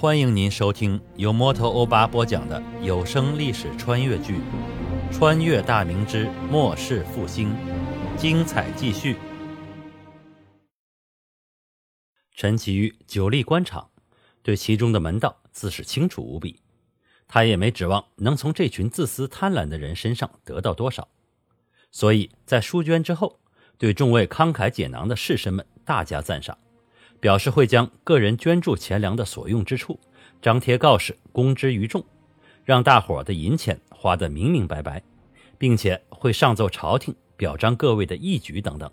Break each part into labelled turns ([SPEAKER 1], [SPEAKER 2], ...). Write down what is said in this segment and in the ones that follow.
[SPEAKER 1] 欢迎您收听由摩托欧巴播讲的有声历史穿越剧《穿越大明之末世复兴》，精彩继续。陈其玉久历官场，对其中的门道自是清楚无比。他也没指望能从这群自私贪婪的人身上得到多少，所以在书捐之后，对众位慷慨解囊的士绅们大加赞赏。表示会将个人捐助钱粮的所用之处张贴告示，公之于众，让大伙的银钱花得明明白白，并且会上奏朝廷，表彰各位的义举等等，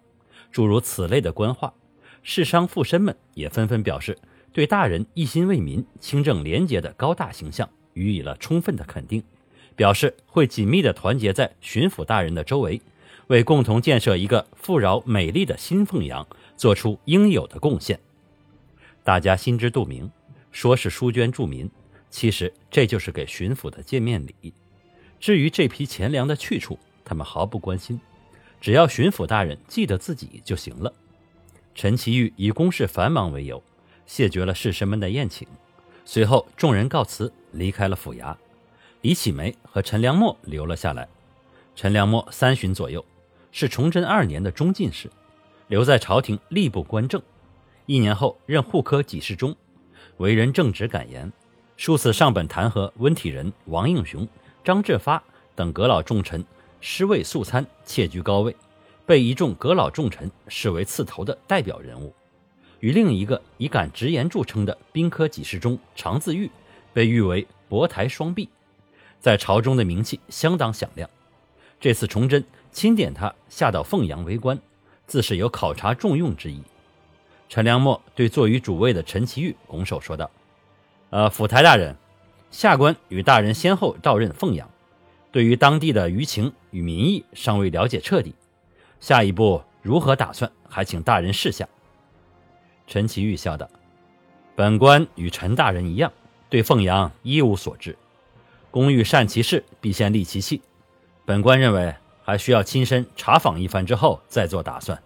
[SPEAKER 1] 诸如此类的官话。士商富绅们也纷纷表示对大人一心为民、清正廉洁的高大形象予以了充分的肯定，表示会紧密地团结在巡抚大人的周围，为共同建设一个富饶美丽的新凤阳做出应有的贡献。大家心知肚明，说是书捐助民，其实这就是给巡抚的见面礼。至于这批钱粮的去处，他们毫不关心，只要巡抚大人记得自己就行了。陈其玉以公事繁忙为由，谢绝了士绅们的宴请。随后，众人告辞，离开了府衙。李启梅和陈良谟留了下来。陈良谟三旬左右，是崇祯二年的中进士，留在朝廷吏部官正。一年后任户科给事中，为人正直敢言，数次上本弹劾温体仁、王应雄、张志发等阁老重臣，失位素餐，窃居高位，被一众阁老重臣视为刺头的代表人物。与另一个以敢直言著称的兵科给事中常自玉，被誉为博台双璧，在朝中的名气相当响亮。这次崇祯钦点他下到凤阳为官，自是有考察重用之意。陈良默对坐于主位的陈其玉拱手说道：“呃，府台大人，下官与大人先后到任凤阳，对于当地的舆情与民意尚未了解彻底，下一步如何打算，还请大人示下。”陈其玉笑道：“本官与陈大人一样，对凤阳一无所知。公欲善其事，必先利其器。本官认为，还需要亲身查访一番之后再做打算。”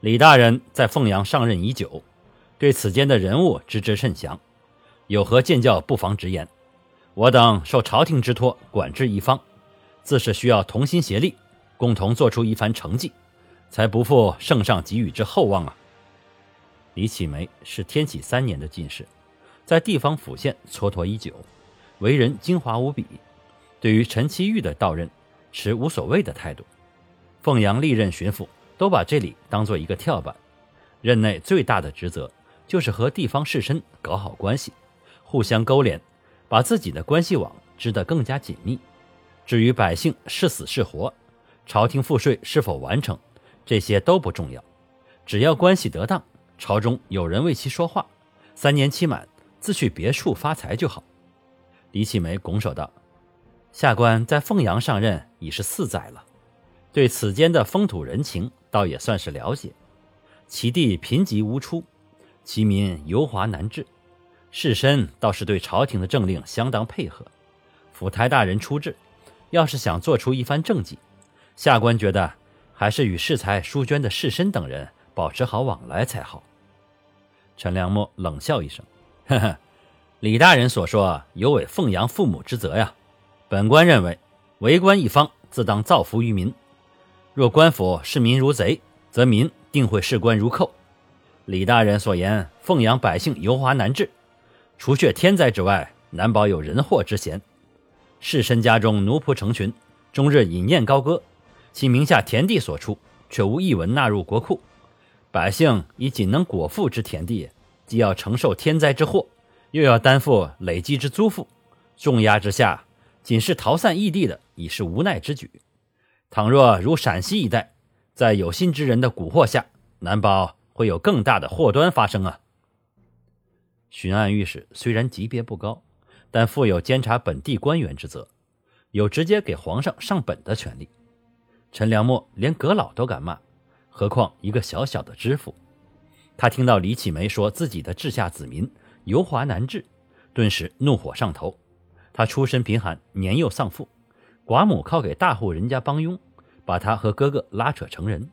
[SPEAKER 1] 李大人在凤阳上任已久，对此间的人物知之甚详，有何见教，不妨直言。我等受朝廷之托，管制一方，自是需要同心协力，共同做出一番成绩，才不负圣上给予之厚望啊。李启梅是天启三年的进士，在地方府县蹉跎已久，为人精华无比，对于陈其玉的到任，持无所谓的态度。凤阳历任巡抚。都把这里当做一个跳板，任内最大的职责就是和地方士绅搞好关系，互相勾连，把自己的关系网织得更加紧密。至于百姓是死是活，朝廷赋税是否完成，这些都不重要，只要关系得当，朝中有人为其说话，三年期满自去别处发财就好。李启梅拱手道：“下官在凤阳上任已是四载了，对此间的风土人情。”倒也算是了解，其地贫瘠无出，其民油滑难治，士绅倒是对朝廷的政令相当配合。府台大人出质，要是想做出一番政绩，下官觉得还是与适才书娟的士绅等人保持好往来才好。陈良谟冷笑一声：“呵呵，李大人所说有违凤阳父母之责呀。本官认为，为官一方自当造福于民。”若官府视民如贼，则民定会视官如寇。李大人所言，凤阳百姓油滑难治，除却天灾之外，难保有人祸之嫌。士绅家中奴仆成群，终日饮宴高歌，其名下田地所出，却无一文纳入国库。百姓以仅能果腹之田地，既要承受天灾之祸，又要担负累积之租赋，重压之下，仅是逃散异地的，已是无奈之举。倘若如陕西一带，在有心之人的蛊惑下，难保会有更大的祸端发生啊！巡按御史虽然级别不高，但负有监察本地官员之责，有直接给皇上上本的权利。陈良谟连阁老都敢骂，何况一个小小的知府？他听到李启梅说自己的治下子民油滑难治，顿时怒火上头。他出身贫寒，年幼丧父。寡母靠给大户人家帮佣，把他和哥哥拉扯成人。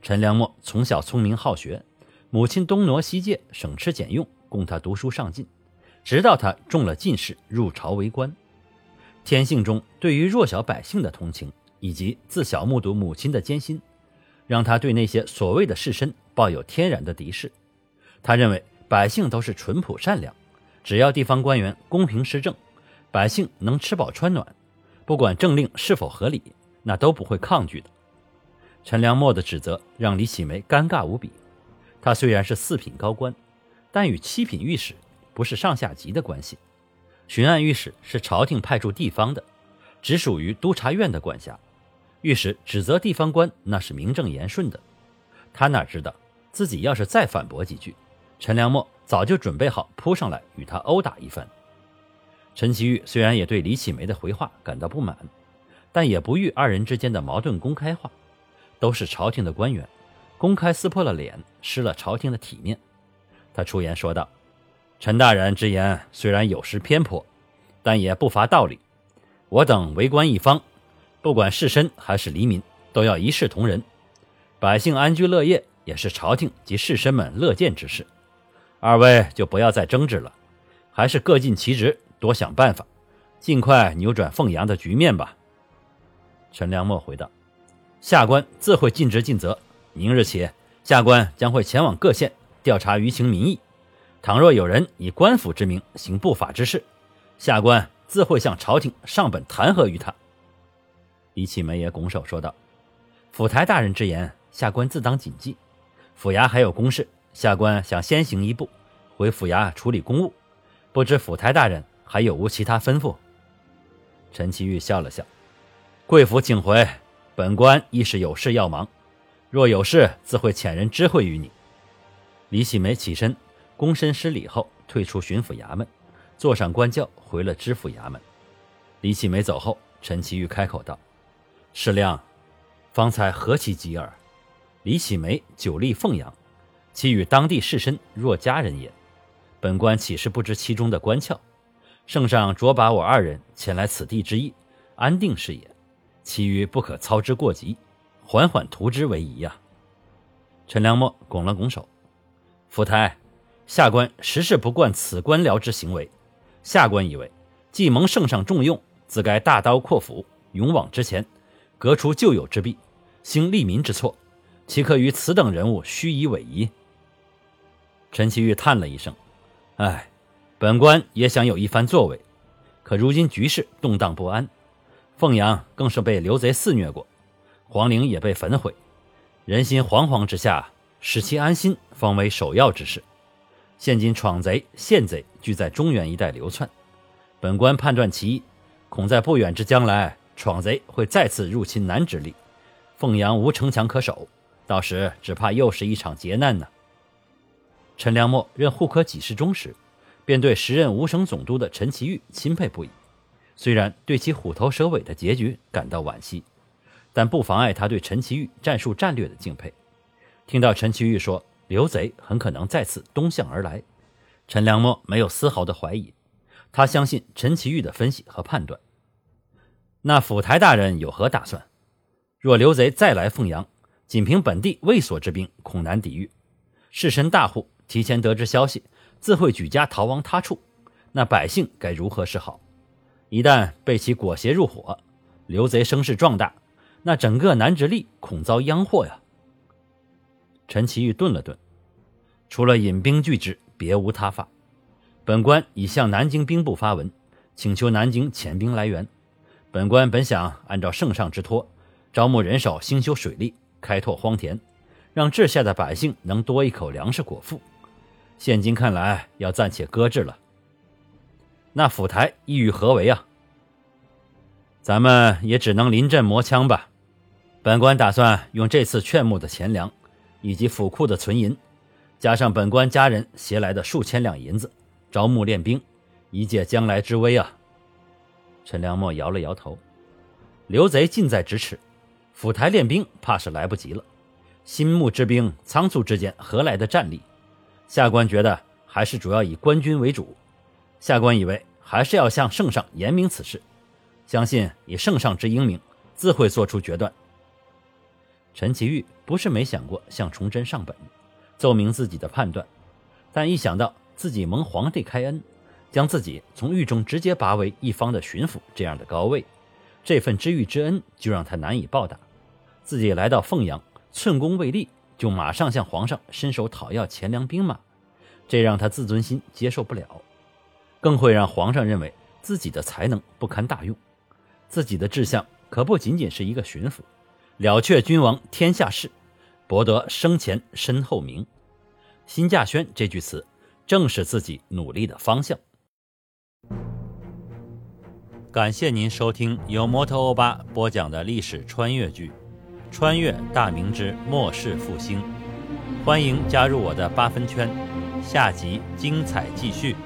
[SPEAKER 1] 陈良谟从小聪明好学，母亲东挪西借，省吃俭用供他读书上进。直到他中了进士，入朝为官。天性中对于弱小百姓的同情，以及自小目睹母亲的艰辛，让他对那些所谓的士绅抱有天然的敌视。他认为百姓都是淳朴善良，只要地方官员公平施政，百姓能吃饱穿暖，不管政令是否合理，那都不会抗拒的。陈良谟的指责让李启梅尴尬无比。他虽然是四品高官，但与七品御史不是上下级的关系。巡按御史是朝廷派驻地方的，只属于督察院的管辖。御史指责地方官，那是名正言顺的。他哪知道自己要是再反驳几句，陈良谟早就准备好扑上来与他殴打一番。陈其玉虽然也对李启梅的回话感到不满，但也不欲二人之间的矛盾公开化。都是朝廷的官员，公开撕破了脸，失了朝廷的体面。他出言说道。陈大人之言虽然有失偏颇，但也不乏道理。我等为官一方，不管士绅还是黎民，都要一视同仁。百姓安居乐业也是朝廷及士绅们乐见之事。二位就不要再争执了，还是各尽其职，多想办法，尽快扭转凤阳的局面吧。陈良默回道：“下官自会尽职尽责。明日起，下官将会前往各县调查舆情民意。”倘若有人以官府之名行不法之事，下官自会向朝廷上本弹劾于他。李启梅也拱手说道：“府台大人之言，下官自当谨记。府衙还有公事，下官想先行一步，回府衙处理公务。不知府台大人还有无其他吩咐？”陈其玉笑了笑：“贵府请回，本官亦是有事要忙。若有事，自会遣人知会于你。”李启梅起身。躬身施礼后，退出巡抚衙门，坐上官轿，回了知府衙门。李启梅走后，陈其玉开口道：“世亮，方才何其急耳！李启梅久立凤阳，其与当地士绅若家人也。本官岂是不知其中的关窍？圣上着把我二人前来此地之意，安定是也。其余不可操之过急，缓缓图之为宜呀。”陈良默拱了拱手：“府台。”下官实是不惯此官僚之行为，下官以为，既蒙圣上重用，自该大刀阔斧，勇往直前，革除旧有之弊，兴利民之错，岂可与此等人物虚以委夷？陈其玉叹了一声：“唉，本官也想有一番作为，可如今局势动荡不安，凤阳更是被刘贼肆虐过，皇陵也被焚毁，人心惶惶之下，使其安心方为首要之事。”现今闯贼、陷贼俱在中原一带流窜，本官判断其意，恐在不远之将来，闯贼会再次入侵南直隶，凤阳无城墙可守，到时只怕又是一场劫难呢。陈良默任户科给事中时，便对时任吴省总督的陈其玉钦佩不已，虽然对其虎头蛇尾的结局感到惋惜，但不妨碍他对陈其玉战术战略的敬佩。听到陈其玉说。刘贼很可能再次东向而来，陈良谟没有丝毫的怀疑，他相信陈其玉的分析和判断。那府台大人有何打算？若刘贼再来凤阳，仅凭本地卫所之兵，恐难抵御。士绅大户提前得知消息，自会举家逃亡他处，那百姓该如何是好？一旦被其裹挟入伙，刘贼声势壮大，那整个南直隶恐遭殃祸呀！陈其玉顿了顿，除了引兵拒之，别无他法。本官已向南京兵部发文，请求南京遣兵来援。本官本想按照圣上之托，招募人手，兴修水利，开拓荒田，让治下的百姓能多一口粮食果腹。现今看来，要暂且搁置了。那府台意欲何为啊？咱们也只能临阵磨枪吧。本官打算用这次劝募的钱粮。以及府库的存银，加上本官家人携来的数千两银子，招募练兵，以解将来之危啊！陈良谟摇了摇头，刘贼近在咫尺，府台练兵怕是来不及了。新募之兵仓促之间，何来的战力？下官觉得还是主要以官军为主。下官以为还是要向圣上言明此事，相信以圣上之英明，自会做出决断。陈其玉不是没想过向崇祯上本，奏明自己的判断，但一想到自己蒙皇帝开恩，将自己从狱中直接拔为一方的巡抚这样的高位，这份知遇之恩就让他难以报答。自己来到凤阳，寸功未立，就马上向皇上伸手讨要钱粮兵马，这让他自尊心接受不了，更会让皇上认为自己的才能不堪大用。自己的志向可不仅仅是一个巡抚，了却君王天下事，博得生前身后名。辛稼轩这句词，正是自己努力的方向。感谢您收听由摩托欧巴播讲的历史穿越剧。穿越大明之末世复兴，欢迎加入我的八分圈，下集精彩继续。